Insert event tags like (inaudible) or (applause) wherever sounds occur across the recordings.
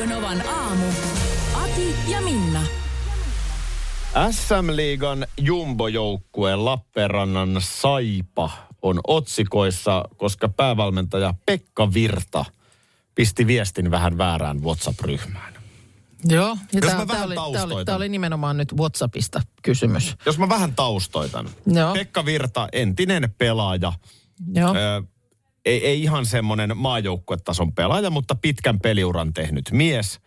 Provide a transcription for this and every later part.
Radio Novan aamu. Ati ja Minna. SM-liigan jumbojoukkue Lappeenrannan Saipa on otsikoissa, koska päävalmentaja Pekka Virta pisti viestin vähän väärään WhatsApp-ryhmään. Joo, ja Jos tämä, mä vähän oli, tää oli, taustoitan. tää oli nimenomaan nyt WhatsAppista kysymys. Jos mä vähän taustoitan. Joo. Pekka Virta, entinen pelaaja, Joo, Ö, ei, ei ihan semmoinen maajoukkuetason pelaaja, mutta pitkän peliuran tehnyt mies.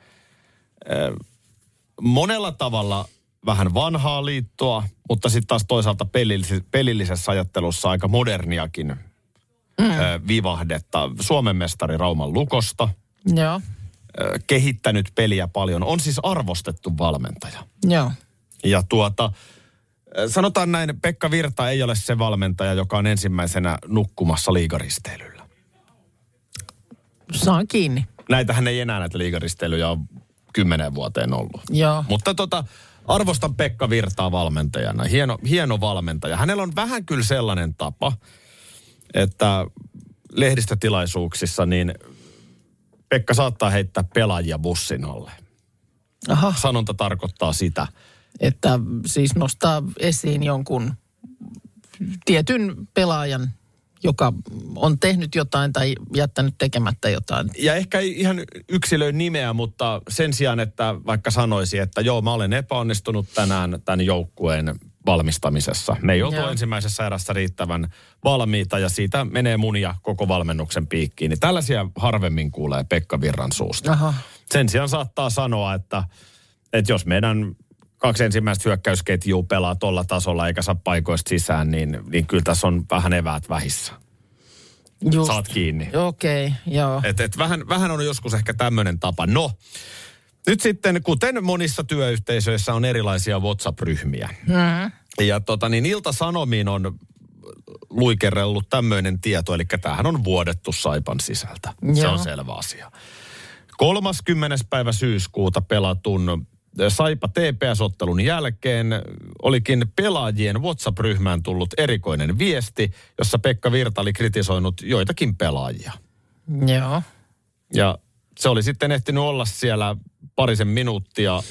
Monella tavalla vähän vanhaa liittoa, mutta sitten taas toisaalta pelillis- pelillisessä ajattelussa aika moderniakin mm. vivahdetta. Suomen mestari Rauman Lukosta, joo, kehittänyt peliä paljon. On siis arvostettu valmentaja. joo. Ja tuota, sanotaan näin, Pekka Virta ei ole se valmentaja, joka on ensimmäisenä nukkumassa liigaristeilyllä. Saan kiinni. Näitähän ei enää näitä liigaristeilyjä ole kymmenen vuoteen ollut. Joo, Mutta tota, arvostan Pekka Virtaa valmentajana. Hieno, hieno valmentaja. Hänellä on vähän kyllä sellainen tapa, että lehdistötilaisuuksissa niin Pekka saattaa heittää pelaajia bussin alle. aha. Sanonta tarkoittaa sitä. Että siis nostaa esiin jonkun tietyn pelaajan, joka on tehnyt jotain tai jättänyt tekemättä jotain. Ja ehkä ei ihan yksilöön nimeä, mutta sen sijaan, että vaikka sanoisi, että joo, mä olen epäonnistunut tänään tämän joukkueen valmistamisessa. Me ei oltu Joo. ensimmäisessä erässä riittävän valmiita ja siitä menee munia koko valmennuksen piikkiin. Niin tällaisia harvemmin kuulee Pekka Virran suusta. Aha. Sen sijaan saattaa sanoa, että, että jos meidän kaksi ensimmäistä hyökkäysketjua pelaa tuolla tasolla eikä saa paikoista sisään, niin, niin kyllä tässä on vähän eväät vähissä. Just. Saat kiinni. Okei, okay, joo. Et, et vähän, vähän on joskus ehkä tämmöinen tapa. No, nyt sitten, kuten monissa työyhteisöissä on erilaisia WhatsApp-ryhmiä. Mm. Ja tota, niin Ilta-Sanomiin on luikerellut tämmöinen tieto, eli tämähän on vuodettu Saipan sisältä. Se Joo. on selvä asia. 30. päivä syyskuuta pelatun Saipa TPS-ottelun jälkeen olikin pelaajien WhatsApp-ryhmään tullut erikoinen viesti, jossa Pekka Virta oli kritisoinut joitakin pelaajia. Joo. Ja se oli sitten ehtinyt olla siellä parisen minuuttia,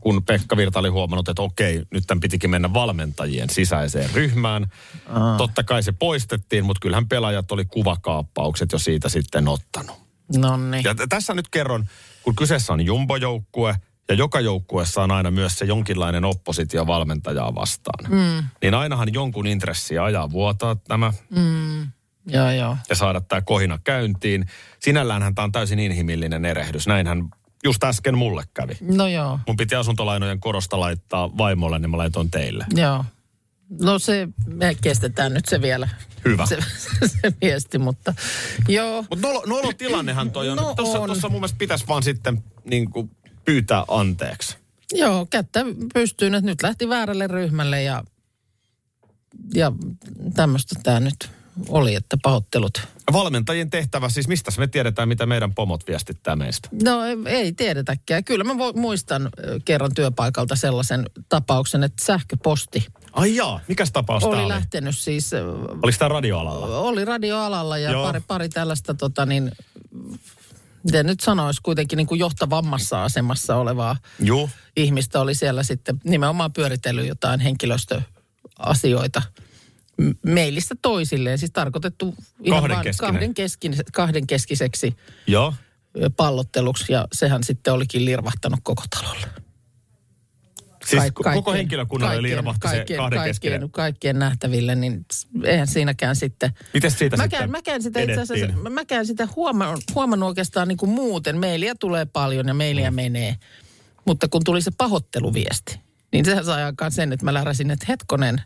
kun Pekka Virta oli huomannut, että okei, nyt tämän pitikin mennä valmentajien sisäiseen ryhmään. Aa. Totta kai se poistettiin, mutta kyllähän pelaajat oli kuvakaappaukset jo siitä sitten ottanut. No niin. Ja t- tässä nyt kerron, kun kyseessä on jumbojoukkue ja joka joukkueessa on aina myös se jonkinlainen oppositio valmentajaa vastaan. Mm. Niin ainahan jonkun intressi ajaa vuotaa tämä Joo, joo. ja saada tämä kohina käyntiin. Sinälläänhän tämä on täysin inhimillinen erehdys. Näinhän just äsken mulle kävi. No joo, Mun piti asuntolainojen korosta laittaa vaimolle, niin mä laitoin teille. joo. No se, me kestetään nyt se vielä. Hyvä. Se, (laughs) se viesti, mutta joo. Mutta nolo, nolo tilannehan toi on. No Tuossa, on. tuossa mun mielestä pitäisi vaan sitten niin kuin pyytää anteeksi. Joo, kättä pystyyn, että nyt lähti väärälle ryhmälle ja, ja tämmöistä tämä nyt oli, että pahoittelut. Valmentajien tehtävä, siis mistä me tiedetään, mitä meidän pomot viestittää meistä? No ei, ei tiedetäkään. Kyllä mä muistan kerran työpaikalta sellaisen tapauksen, että sähköposti Ai jaa, mikäs tapaus oli oli? lähtenyt siis, Oliko tämä radioalalla? oli radioalalla ja Joo. pari, pari tällaista tota niin, miten nyt sanoisi, kuitenkin niin kuin johtavammassa asemassa olevaa Joo. ihmistä oli siellä sitten nimenomaan pyöritellyt jotain henkilöstöasioita m- mailista toisilleen. Siis tarkoitettu ihan Kahdenkeskinen. kahden, keskin, kahden keskiseksi Joo. pallotteluksi ja sehän sitten olikin lirvahtanut koko talolle. Siis Kaik- koko kaikkien- henkilökunnalle kaikkien- lirvahti se kaikkien, kahden kaikkien, keskinen. kaikkien nähtäville, niin eihän siinäkään sitten... Miten siitä Mäkään, sitten mäkään sitä itse asiassa, mäkään sitä huomannut, huomannut oikeastaan niin kuin muuten. Mailia tulee paljon ja mailia Mm. menee. Mutta kun tuli se pahoitteluviesti, niin sehän sai aikaan sen, että mä läräsin, että hetkonen,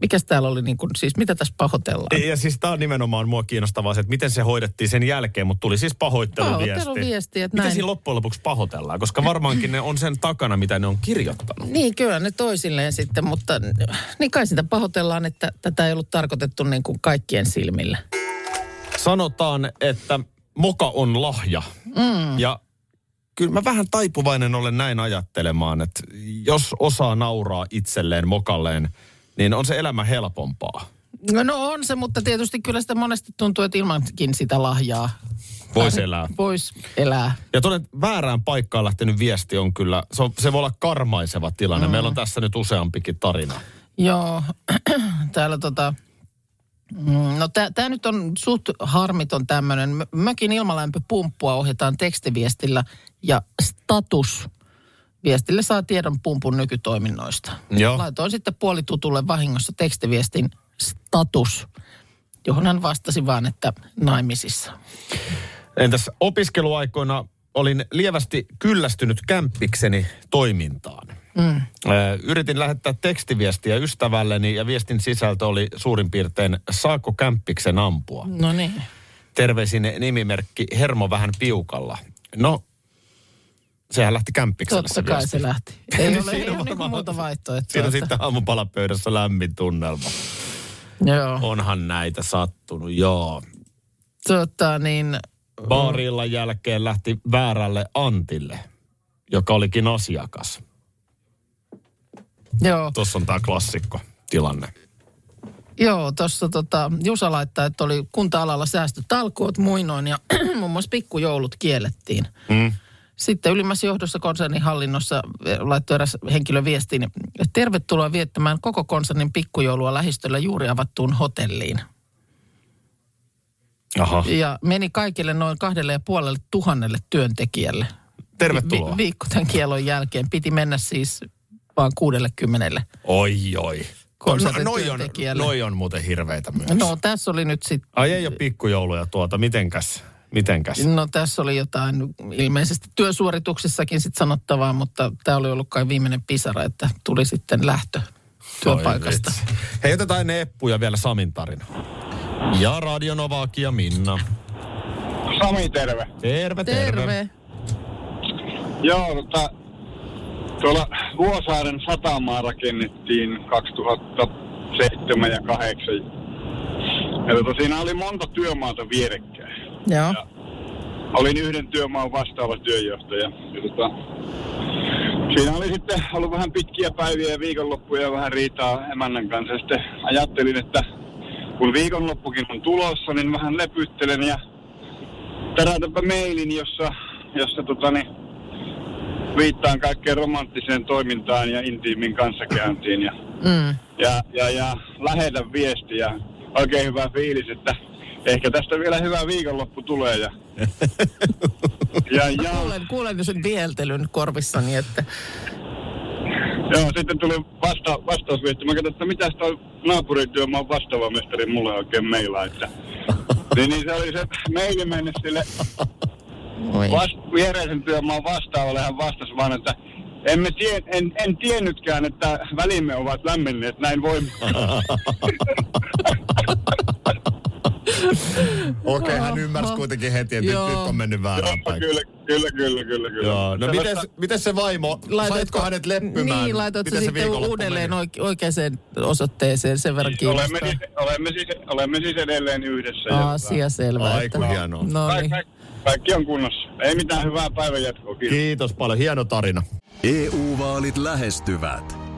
mikäs täällä oli niin kuin, siis mitä tässä pahoitellaan? Ja siis tämä on nimenomaan mua kiinnostavaa se, että miten se hoidettiin sen jälkeen, mutta tuli siis pahoitteluviesti. Pahoitteluviesti, että Miten näin. siinä loppujen lopuksi pahoitellaan? Koska varmaankin ne on sen takana, mitä ne on kirjoittanut. Niin, kyllä ne toisilleen sitten, mutta niin kai sitä pahoitellaan, että tätä ei ollut tarkoitettu niin kuin kaikkien silmille. Sanotaan, että moka on lahja. Mm. Ja kyllä mä vähän taipuvainen olen näin ajattelemaan, että jos osaa nauraa itselleen mokalleen, niin on se elämä helpompaa. No, no on se, mutta tietysti kyllä sitä monesti tuntuu, että ilmankin sitä lahjaa Voisi elää. voisi elää. Ja tuonne väärään paikkaan lähtenyt viesti on kyllä, se, on, se voi olla karmaiseva tilanne. Mm. Meillä on tässä nyt useampikin tarina. Joo, (clears throat) täällä tota, mm, no tämä nyt on suht harmiton tämmöinen. Mökin ilmalämpöpumppua ohjataan tekstiviestillä ja status viestille saa tiedon pumpun nykytoiminnoista. Joo. Laitoin sitten puolitutulle vahingossa tekstiviestin status, johon hän vastasi vaan, että naimisissa. Entäs opiskeluaikoina olin lievästi kyllästynyt kämppikseni toimintaan. Mm. Yritin lähettää tekstiviestiä ystävälleni ja viestin sisältö oli suurin piirtein saako kämppiksen ampua. No niin. Terveisin nimimerkki Hermo vähän piukalla. No, sehän lähti kämppikselle Totta se kai viesti. se lähti. (laughs) Ei ole, Siinä ei ole on niinku muuta vaihtoehtoa. Siinä että- sitten aamupalapöydässä lämmin tunnelma. Joo. Onhan näitä sattunut, joo. Tota niin, Baarillan jälkeen lähti väärälle Antille, joka olikin asiakas. joo. Tuossa on tämä klassikko tilanne. Joo, tuossa tota, Jusa laittaa, että oli kunta-alalla säästötalkoot muinoin ja (clears throat) muun muassa pikkujoulut kiellettiin. Mm. Sitten ylimmässä johdossa konsernin hallinnossa eh, laittoi eräs henkilö viestiin, että tervetuloa viettämään koko konsernin pikkujoulua lähistöllä juuri avattuun hotelliin. Aha. Ja meni kaikille noin kahdelle ja puolelle tuhannelle työntekijälle. Tervetuloa. Vi- viikko tämän kielon jälkeen. Piti mennä siis vaan kuudelle kymmenelle. Oi, oi. No, Konsertin noi, on, noi on muuten hirveitä myös. No tässä oli nyt sitten Ai ei ole pikkujouluja tuota, mitenkäs? Mitenkäs? No tässä oli jotain ilmeisesti työsuorituksissakin sit sanottavaa, mutta tämä oli ollut kai viimeinen pisara, että tuli sitten lähtö työpaikasta. Oi. Hei, otetaan ne eppuja vielä Samin tarina. Ja Radio Novaki ja Minna. Sami, terve. Terve, terve. Terve. Joo, tota, tuolla Vuosaaren satamaa rakennettiin 2007 ja 2008. Ja tota, siinä oli monta työmaata vierekkäin. Joo. Ja olin yhden työmaan vastaava työjohtaja. Ja tota, siinä oli sitten ollut vähän pitkiä päiviä ja viikonloppuja ja vähän riitaa emännän kanssa. Sitten ajattelin, että kun viikonloppukin on tulossa, niin vähän lepyttelen ja tärätäpä mailin, jossa, jossa tota, niin, viittaan kaikkeen romanttiseen toimintaan ja intiimin kanssakäyntiin. Ja, Mm. ja, ja, ja lähetän viestiä. Oikein hyvä fiilis, että ehkä tästä vielä hyvä viikonloppu tulee. Ja, (laughs) ja, ja Kuulen, kuulen jo sen viheltelyn korvissani, että joo, sitten tuli vasta, vastausviesti. Mä katsoin, että mitäs toi naapurityömaan vastaava mestari mulle oikein meilaa. Että, (laughs) niin, niin se oli se maili mennyt sille Oi. vast, viereisen työmaan vastaavalle hän vastasi vaan, että emme tie, en, en tiennytkään, että välimme ovat lämmenneet näin voimakkaasti. (laughs) Okei, hän ymmärsi kuitenkin heti, että nyt, nyt on mennyt väärään Joo, päin. kyllä, kyllä, kyllä, kyllä, kyllä. Joo, no miten, miten se vaimo, saitko hänet leppymään? Niin, laitatko se sitten uudelleen oike- oikeaan osoitteeseen sen verran olemme, kiinnostaa. siis, olemme, siis, olemme siis edelleen yhdessä. ja Asia selvä. Ai, että- hienoa. No niin. kaik, kaikki on kunnossa. Ei mitään hyvää päivän jatkoa. Kiitos. Kiitos paljon, hieno tarina. EU-vaalit lähestyvät.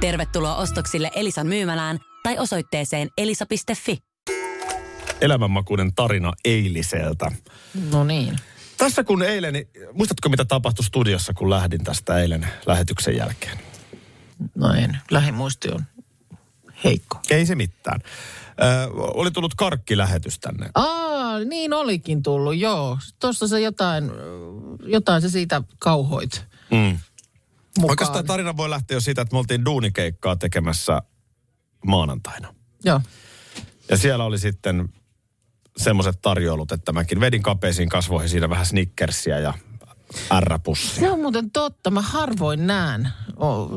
Tervetuloa ostoksille Elisan myymälään tai osoitteeseen elisa.fi. Elämänmakuinen tarina eiliseltä. No niin. Tässä kun eilen, muistatko mitä tapahtui studiossa, kun lähdin tästä eilen lähetyksen jälkeen? No en. Lähimuisti on heikko. Ei se mitään. Ö, oli tullut karkkilähetys tänne. Aa, niin olikin tullut, joo. Tuossa se jotain, jotain se siitä kauhoit Mm. Mukaan. Oikeastaan tarina voi lähteä jo siitä, että me oltiin duunikeikkaa tekemässä maanantaina. Joo. Ja siellä oli sitten semmoiset tarjoulut, että mäkin vedin kapeisiin kasvoihin siinä vähän snickersia ja R-pussia. Se on muuten totta. Mä harvoin näen.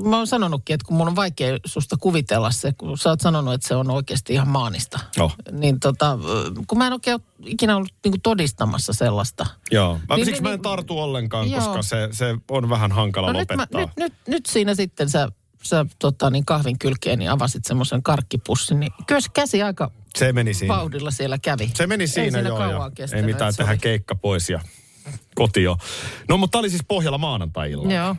Mä oon sanonutkin, että kun mun on vaikea susta kuvitella se, kun sä oot sanonut, että se on oikeasti ihan maanista. Oh. Niin tota, kun mä en oikein ole ikinä ollut niinku todistamassa sellaista. Joo. Mä, Niin, siksi niin, mä en niin- tartu ollenkaan, Joo. koska se, se on vähän hankala No nyt, mä, lopettaa. nyt, nyt, nyt siinä sitten sä, sä tota, niin kahvin kylkeen niin avasit semmoisen karkkipussin, niin kyllä se käsi aika Se meni siinä. vauhdilla siellä kävi. Se meni siinä, Ei siinä joo. kauan Ja kestänyt, ei mitään, tehdä oli- keikka pois ja kotio. No mutta oli siis pohjalla maanantai-illalla. Joo.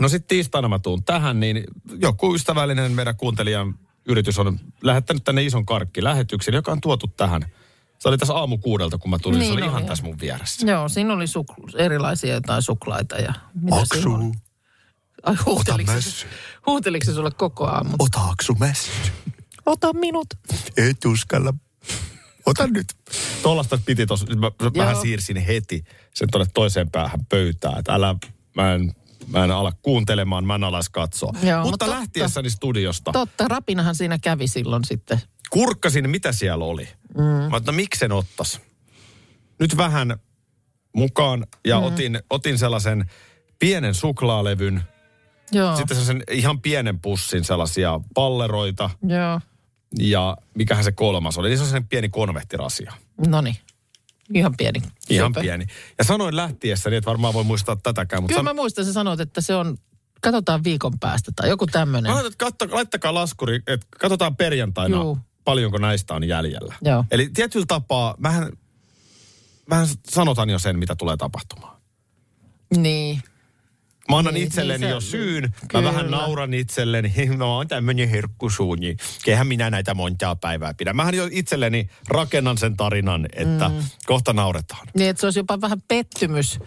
No sitten tiistaina mä tuun tähän, niin joku ystävällinen meidän kuuntelijan yritys on lähettänyt tänne ison karkkilähetyksen, joka on tuotu tähän. Se oli tässä aamu kuudelta, kun mä tulin, niin se Niin oli ihan oli. tässä mun vieressä. Joo, siinä oli suk- erilaisia jotain suklaita ja mitä Aksu. oli? Ai huuteliko se, mässy. huuteliko se sulle koko aamu? Ota Aksu mässy. Ota minut. Et uskalla. Ota nyt. Tuollaista piti tuossa, mä, mä vähän Joo. siirsin heti sen tuonne toiseen päähän pöytään, että älä, mä en, mä en ala kuuntelemaan, mä en alas katsoa. Joo, Mutta mutta totta. lähtiessäni studiosta, Totta, rapinahan siinä kävi silloin sitten. kurkkasin, mitä siellä oli. Mm. Mä että no, miksen ottas. Nyt vähän mukaan ja mm. otin, otin sellaisen pienen suklaalevyn, Joo, sitten sellaisen ihan pienen pussin sellaisia palleroita joo. Ja mikähän se kolmas oli, niin se on sellainen pieni konvehtirasia. No niin, ihan pieni. Ihan söpö. pieni. Ja sanoin lähtiessäni, että varmaan voi muistaa tätäkään, mutta Kyllä san... mä muistan, sä sanoit, että se on, katsotaan viikon päästä tai joku tämmöinen. laittakaa laskuri, että katsotaan perjantaina, Juu. paljonko näistä on jäljellä. Joo. Eli tietyllä tapaa, mähän, mähän sanotan jo sen, mitä tulee tapahtumaan. Niin, Mä annan Niin, itselleni niin se- jo syyn. Mä kyllä. vähän nauran itselleni. (laughs) Mä oon tämmönen herkkusuu, niin eihän minä näitä montaa päivää pidä. Mähän jo itselleni rakennan sen tarinan, että mm. kohta nauretaan. niin että se olisi jopa vähän pettymys.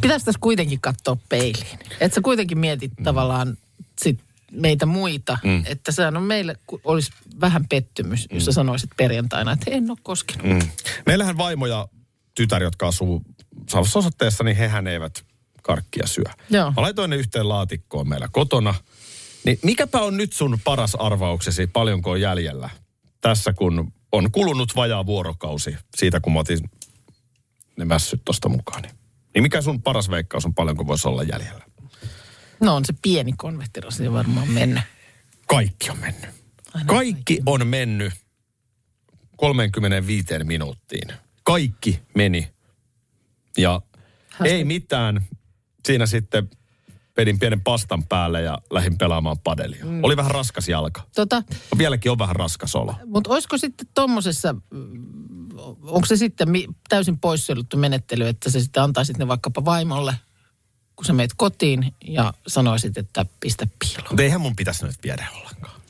Pitäisi tässä kuitenkin katsoa peiliin. Että sä kuitenkin mietit mm. tavallaan sit meitä muita. Mm. Että sehän on meille, olisi vähän pettymys, jos sä sanoisit perjantaina, että en ole koskenut. Mm. Mm. Meillähän vaimo ja tytär, jotka asuu samassa osoitteessa, niin hehän eivät karkkia syö. Joo. Mä laitoin ne yhteen laatikkoon meillä kotona. Niin mikäpä on nyt sun paras arvauksesi, paljonko on jäljellä? Tässä kun on kulunut vajaa vuorokausi siitä, kun mä otin ne mässyt tosta mukaan. Niin mikä sun paras veikkaus on, paljonko voisi olla jäljellä? No on se pieni konvehtirasia varmaan mennyt. Kaikki on mennyt. Aina Kaikki on mennyt 35 minuuttiin. Kaikki meni. Ja ei mitään. Siinä sitten vedin pienen pastan päälle ja lähdin pelaamaan padelia. Mm. Oli vähän raskas jalka. Tota, Vieläkin on vähän raskas olo. Mutta olisiko sitten tuommoisessa, onko se sitten täysin poissuljettu menettely, että sä sitten antaisit ne vaikkapa vaimolle, kun sä meet kotiin ja sanoisit, että pistä piiloon. Mutta eihän mun pitäisi nyt viedä ollenkaan.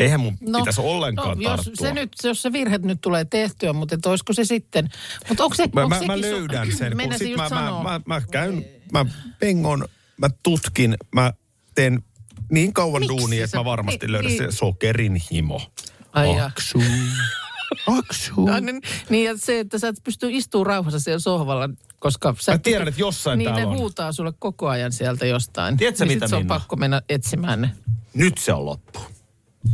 Eihän mun no, pitäisi ollenkaan no, jos tarttua. se, nyt, jos se virhe nyt tulee tehtyä, mutta et olisiko se sitten... Mutta onko se, Mä, onko mä, mä sekin su- löydän sen, kun sit mä, mä, mä, mä käyn, mä pengon, mä tutkin, mä teen niin kauan Miksi duunia, että mä varmasti niin, löydän niin. sen sokerin himo. Ai. Aksu. (laughs) Aksu. Ja, niin, niin, ja se, että sä et pysty istumaan rauhassa siellä sohvalla, koska sä Mä tiedän, että jossain niin täällä ne on. huutaa sulle koko ajan sieltä jostain. Tiedätkö, niin mitä, se on Minna? pakko mennä etsimään ne. Nyt se on loppu.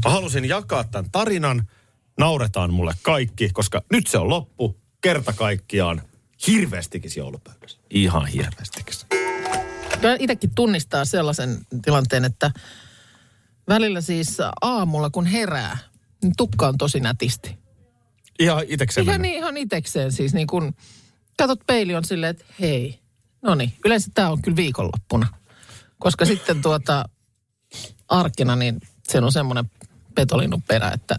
Mä halusin jakaa tämän tarinan. Nauretaan mulle kaikki, koska nyt se on loppu. Kerta kaikkiaan hirveästikin joulupöydässä. Ihan hirveästikin. Kyllä itsekin tunnistaa sellaisen tilanteen, että välillä siis aamulla kun herää, niin tukka on tosi nätisti. Ihan itekseen Ihan, niin, ihan itekseen siis niin kun katot peili on silleen, että hei, no niin, yleensä tämä on kyllä viikonloppuna. Koska sitten tuota arkena, niin se on semmoinen petolinnun perä, että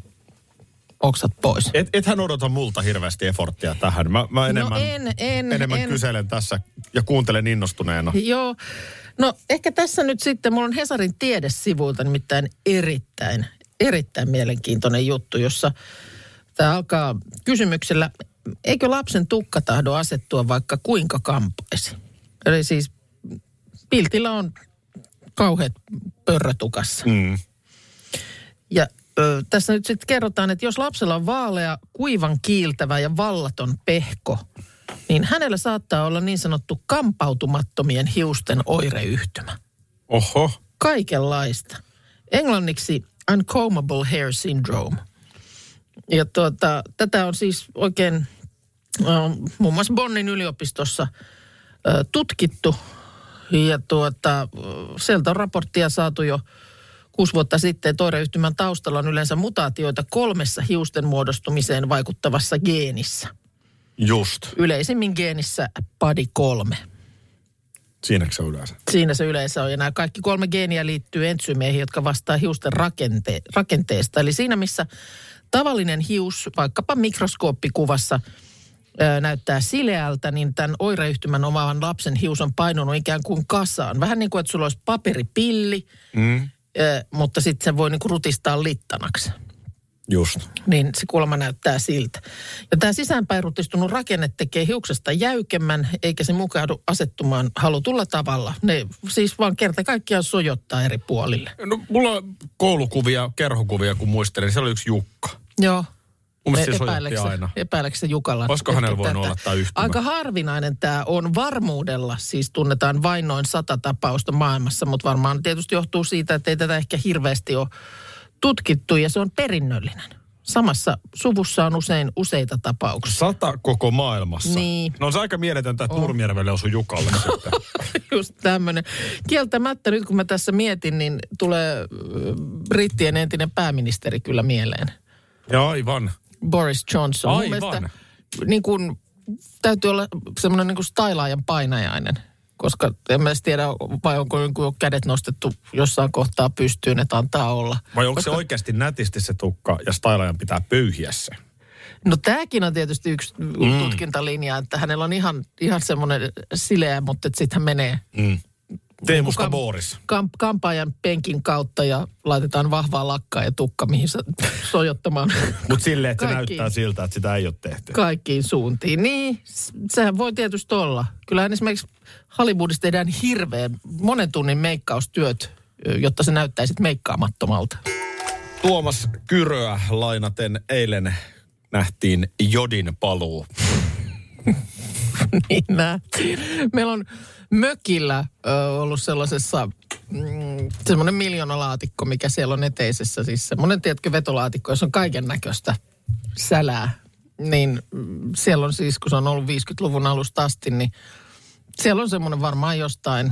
oksat pois. Et, ethän odota multa hirveästi eforttia tähän. Mä, mä enemmän, no en, en, enemmän en. kyselen tässä ja kuuntelen innostuneena. Joo. No ehkä tässä nyt sitten, mulla on Hesarin tiedesivuilta nimittäin erittäin, erittäin mielenkiintoinen juttu, jossa tämä alkaa kysymyksellä, eikö lapsen tukka tahdo asettua vaikka kuinka kampaisi? Eli siis Piltillä on kauheat pörrötukassa. Mm. Ja ö, tässä nyt sitten kerrotaan, että jos lapsella on vaalea, kuivan kiiltävä ja vallaton pehko, niin hänellä saattaa olla niin sanottu kampautumattomien hiusten oireyhtymä. Oho. Kaikenlaista. Englanniksi uncombable hair syndrome. Ja tuota, tätä on siis oikein muun muassa Bonnin yliopistossa tutkittu. Ja tuota, sieltä on raporttia saatu jo kuusi vuotta sitten. että Oireyhtymän taustalla on yleensä mutaatioita kolmessa hiusten muodostumiseen vaikuttavassa geenissä. Just. Yleisimmin geenissä PADI3. Siinäkö se on yleensä? Siinä se yleensä on. Ja nämä kaikki kolme geeniä liittyy entsyymeihin, jotka vastaa hiusten rakente- rakenteesta. Eli siinä, missä tavallinen hius, vaikkapa mikroskooppikuvassa, ää, näyttää sileältä, niin tämän oireyhtymän omaavan lapsen hius on painunut ikään kuin kasaan. Vähän niin kuin, että sulla olisi paperipilli, Mm. Mutta sitten se voi niin kuin rutistaa littanaksi Just. niin se kuulemma näyttää siltä. Ja tämä sisäänpäin rutistunut rakenne tekee hiuksesta jäykemmän, eikä se mukaudu asettumaan halutulla tavalla. Ne siis vaan kerta kaikkiaan sojottaa eri puolille. No, mulla on koulukuvia, kerhokuvia, kun muistelen. Siellä oli yksi Jukka. Joo. Mun se E- se- aina. Epäileekö se Jukalla? Olisiko hänellä voinut tätä- olla tää yhtymä? Aika harvinainen tämä on varmuudella, siis tunnetaan vain noin sata tapausta maailmassa, mutta varmaan tietysti johtuu siitä, että ei tätä ehkä hirveästi ole tutkittu ja se on perinnöllinen. Samassa suvussa on usein useita tapauksia. Sata koko maailmassa. Niin. No on se aika mieletöntä, että Nurmijärvelle osui Jukalle (laughs) sitten. Just tämmöinen. Kieltämättä nyt kun mä tässä mietin, niin tulee brittien entinen pääministeri kyllä mieleen. Ja aivan. Boris Johnson. Aivan. mielestä niin kuin, täytyy olla semmoinen niin kuin stylaajan painajainen. Koska en mä tiedä, vai onko jonkun kädet nostettu jossain kohtaa pystyyn, että antaa olla. Vai onko koska, se oikeasti nätisti se tukka ja stylajan pitää pöyhiä se? No tämäkin on tietysti yksi mm. tutkintalinja, että hänellä on ihan, ihan semmoinen sileä, mutta sitten hän menee Mm. Teemusta Kam- Boris. kamp- kampaajan penkin kautta ja laitetaan vahvaa lakkaa ja tukka, mihin sa- sojottamaan (laughs) Mutta silleen, että se Kaikkiin. näyttää siltä, että sitä ei ole tehty. kaikkiin suuntiin. Niin, sehän voi tietysti olla. Kyllähän esimerkiksi Hollywoodissa tehdään hirveän monen tunnin meikkaustyöt, jotta se näyttäisi meikkaamattomalta. Tuomas Kyröä lainaten eilen nähtiin Jodin paluu. (laughs) niin nähtiin. Meillä on mökillä ö, ollut sellaisessa mm, semmoinen miljoonalaatikko, mikä siellä on eteisessä. Siis semmoinen, tiedätkö, vetolaatikko, jossa on kaiken näköistä sälää. Niin mm, siellä on siis, kun se on ollut 50-luvun alusta asti, niin siellä on semmoinen varmaan jostain,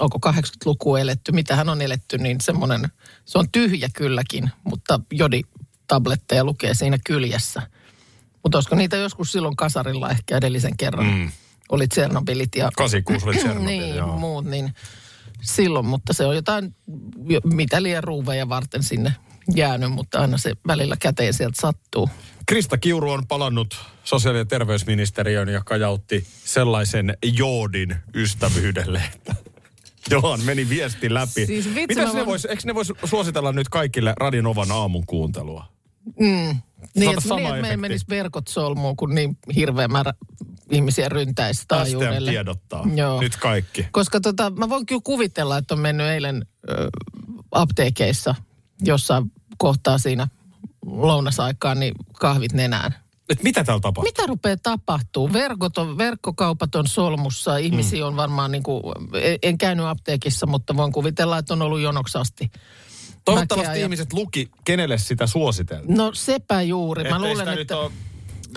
onko 80-lukua eletty, mitä hän on eletty, niin semmoinen, se on tyhjä kylläkin, mutta jodi tabletteja lukee siinä kyljessä. Mutta olisiko niitä joskus silloin kasarilla ehkä edellisen kerran? Mm. Oli Tsernobylit ja 86 oli (laughs) Tsernobyl, niin, joo. muut, niin silloin, mutta se on jotain, jo- mitä liian ruuveja varten sinne jäänyt, mutta aina se välillä käteen sieltä sattuu. Krista Kiuru on palannut sosiaali- ja terveysministeriön ja kajautti sellaisen joodin ystävyydelle, että (laughs) Johan meni viesti läpi. Siis vitsi, Mitäs ne voin- vois, eikö ne vois suositella nyt kaikille Radinovan aamun kuuntelua? Mm. Niin, että niin, että me ei menisi verkot solmuun, kun niin hirveä määrä ihmisiä ryntäisi STM taajuudelle. tiedottaa. Joo. Nyt kaikki. Koska tota, mä voin kyllä kuvitella, että on mennyt eilen ö, apteekeissa jossain kohtaa siinä lounasaikaan, niin kahvit nenään. Et mitä täällä tapahtuu? Mitä rupeaa tapahtuu? Verkot on, verkkokaupat on solmussa, ihmisiä on varmaan niin kuin, en käynyt apteekissa, mutta voin kuvitella, että on ollut jonoksasti. Toivottavasti väkeä ja- ihmiset luki, kenelle sitä suositeltiin. No sepä juuri. Mä Ettei luulen, sitä nyt että... ole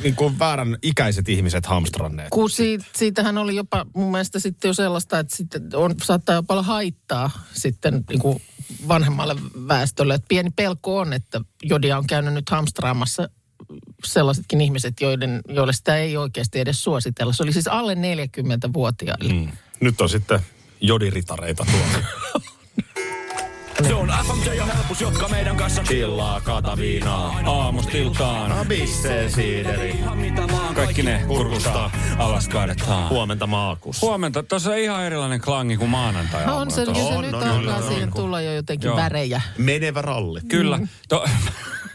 niin kuin väärän ikäiset ihmiset hamstranneet. Kun siitä, siitähän oli jopa mun mielestä sitten jo sellaista, että sitten on, saattaa jopa olla haittaa sitten niin kuin vanhemmalle väestölle. Että pieni pelko on, että jodia on käynyt nyt hamstraamassa sellaisetkin ihmiset, joiden, joille sitä ei oikeasti edes suositella. Se oli siis alle 40-vuotiaille. Mm. Nyt on sitten jodiritareita tuolla. (laughs) Se on FMJ ja helpus, jotka meidän kanssa chillaa, kaata viinaa, aamustiltaan. Abisseen siideri. Kaikki ne kurkustaa, alas kaadetaan. Huomenta Maakus. Huomenta. Tuossa on ihan erilainen klangi kuin maanantai On se, aamulla kyllä se On, nyt on, on, alkaa on, siihen on. tulla jo jotenkin Joo. värejä. Menevä ralli. Kyllä. (laughs)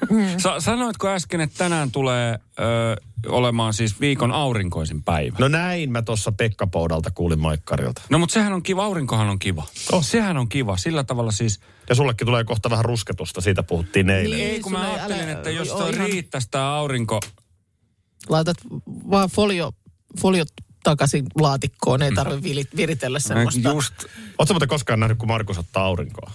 To, Sa, sanoitko äsken, että tänään tulee ö, olemaan siis viikon aurinkoisin päivä? No näin mä tuossa Pekka Poudalta kuulin Maikkarilta. No mutta sehän on kiva, aurinkohan on kiva. Oh. Sehän on kiva, sillä tavalla siis... Ja sullekin tulee kohta vähän rusketusta, siitä puhuttiin eilen. Niin. Ei kun mä ajattelin, älä- että jos toi ihan- riittäisi tää aurinko... Laitat vaan folio, foliot takaisin laatikkoon, ei tarvitse vili- viritellä semmoista. Just, Oletko muuten koskaan nähnyt, kun Markus ottaa aurinkoa?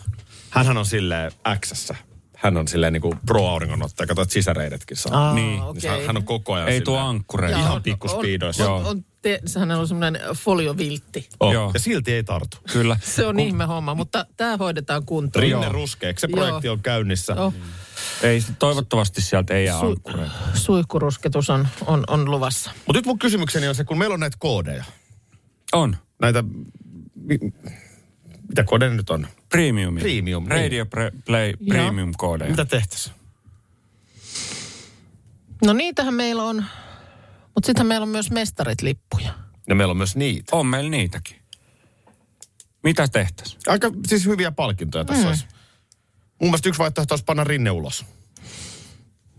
Hänhän on silleen X-ssä. Hän on silleen niinku pro-auringonottaja. Kato, että sisäreidetkin saa. Aa, Niin. okei. Hän, hän on koko ajan ei tuo ankkureita. Ihan on- pikkuspiidoissa. On, on, on, te, hänellä on semmoinen folioviltti. Oh. Joo. Ja silti ei tartu. Kyllä. (laughs) Se on ihme homma, mutta tämä hoidetaan kuntoon. Rinne ruskeeksi. Se projekti Joo. on käynnissä. Oh, Ei, toivottavasti sieltä ei jää su, ankkureita. suihkurusketus on, on, on luvassa. Mutta nyt mun kysymykseni on se, kun meillä on näitä koodeja. On. Näitä, mi, mitä koodeja nyt on? Premium. Premium, niin. Radio pre, Play. Premium koodeja. Mitä tehtäisiin? No niitähän meillä on, mutta sittenhän meillä on myös mestarit-lippuja. Ja meillä on myös niitä. On meillä niitäkin. Mitä tehtäisiin? Aika siis hyviä palkintoja tässä mm. olisi. Mun mielestä yksi vaihtoehto olisi panna rinne ulos.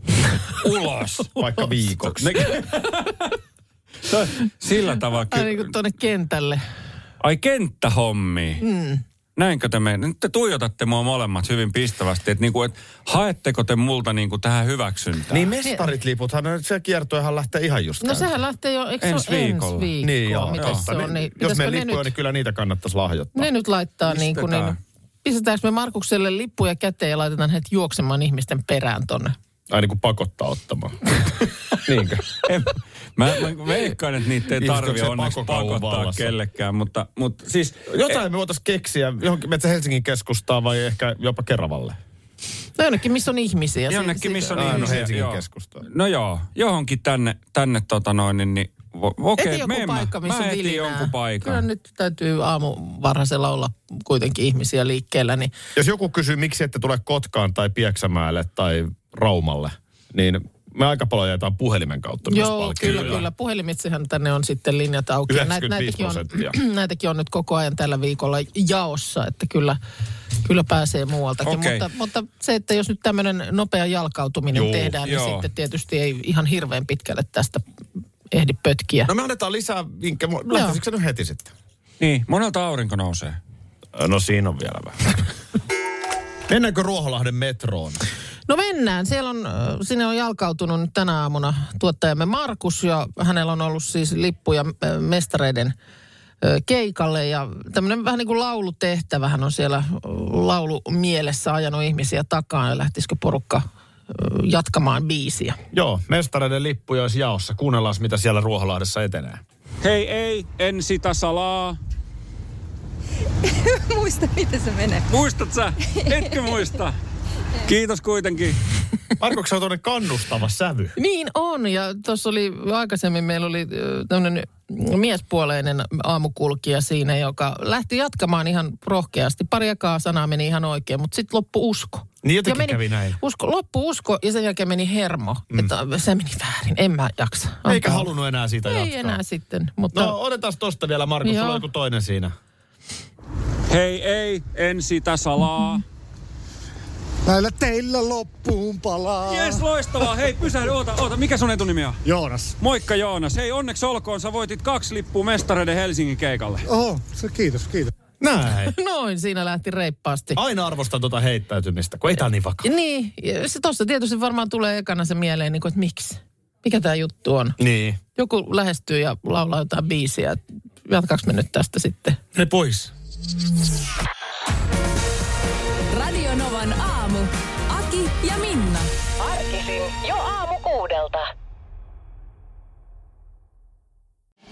(laughs) Ulos. Vaikka viikoksi. (laughs) Sillä tavalla Ai niin kuin tuonne kentälle. Ai kenttähommi. Mm. Näinkö te menette? Nyt te tuijotatte mua molemmat hyvin pistävästi, että niinku, et haetteko te multa niinku tähän hyväksyntään? Niin mestarit liputhan, se kiertoehan lähtee ihan just No käyntiin. sehän lähtee jo, eikö Ensi se ole viikolla. ensi viikkoa? Niin joo. Mitäs joo. se on? Niin, Jos ne lippuja, nyt, niin kyllä niitä kannattaisi lahjoittaa. ne nyt laittaa niin kuin, niin, Pistetään. pistetäänkö me Markukselle lippuja käteen ja laitetaan heidät juoksemaan ihmisten perään tonne? Ai niin kuin pakottaa ottamaan. (laughs) Niinkö? En, mä, mä veikkaan, että niitä ei Ihmiset, tarvi onko se onneksi pakottaa vallassa? kellekään, mutta, mutta siis... Jotain me voitaisiin keksiä johonkin Metsä Helsingin keskustaan vai ehkä jopa Keravalle. No jonnekin, missä on ihmisiä. Jonnekin, missä on Aino ihmisiä. Helsingin joo. keskustaan. No joo, johonkin tänne, tänne tota noin, niin, niin okei, Eti joku paikka, missä mä on vilinää. jonkun paikan. Kyllä nyt täytyy aamu varhaisella olla kuitenkin ihmisiä liikkeellä. Niin Jos joku kysyy, miksi ette tule Kotkaan tai Pieksämäelle tai Raumalle, niin me aika paljon jaetaan puhelimen kautta myös Joo, palkintoja. kyllä, kyllä. Puhelimitsehän tänne on sitten linjat auki. Ja 95 prosenttia. on, (clears throat) näitäkin on nyt koko ajan tällä viikolla jaossa, että kyllä, kyllä pääsee muualtakin. Okei. Mutta, mutta se, että jos nyt tämmöinen nopea jalkautuminen Joo, tehdään, joo. niin sitten tietysti ei ihan hirveän pitkälle tästä ehdi pötkiä. No me annetaan lisää vinkkejä. Lähtisikö se nyt heti sitten? Niin, monelta aurinko nousee. No siinä on vielä vähän. (laughs) Mennäänkö Ruoholahden metroon? No mennään. Siellä on, äh, sinne on jalkautunut tänä aamuna tuottajamme Markus ja hänellä on ollut siis lippuja äh, mestareiden äh, keikalle ja tämmöinen vähän niin kuin laulutehtävähän on siellä äh, laulumielessä ajanut ihmisiä takaan ja lähtisikö porukka jatkamaan biisiä. Joo, mestareiden lippuja olisi jaossa. Kuunnellaan, mitä siellä Ruoholahdessa etenee. Hei ei, en sitä salaa. (laughs) muista, miten se menee. Muistat sä? Etkö muista? (laughs) Kiitos kuitenkin. Markoksi on tuonne kannustava sävy. Niin on, ja tuossa oli aikaisemmin, meillä oli tämmöinen miespuoleinen aamukulkija siinä, joka lähti jatkamaan ihan rohkeasti. Pari ekaa sanaa meni ihan oikein, mutta sitten loppu usko. Niin jotenkin Ja meni, kävi näin. Usko, loppu usko ja sen jälkeen meni hermo. Mm. Että se meni väärin, en mä jaksa. Antaa Eikä halunnut enää siitä Ei jatkaa. enää sitten, mutta No otetaan tosta vielä, Markus. Joo. Sulla on joku toinen siinä. Hei ei, en sitä salaa. Näillä teillä loppuun palaa. Jes, loistavaa. Hei, pysähdy, oota, oota. Mikä sun etunimi on? Joonas. Moikka Joonas. Hei, onneksi olkoon. Sä voitit kaksi lippua mestareiden Helsingin keikalle. Oho, se, kiitos, kiitos. Näin. (laughs) noin siinä lähti reippaasti. Aina arvostan tuota heittäytymistä, kun ei tää niin vakava. Niin, se tuossa tietysti varmaan tulee ekana se mieleen, niin kuin, että miksi? Mikä tämä juttu on? Niin. Joku lähestyy ja laulaa jotain biisiä. Jatkaaks me nyt tästä sitten? Ne pois.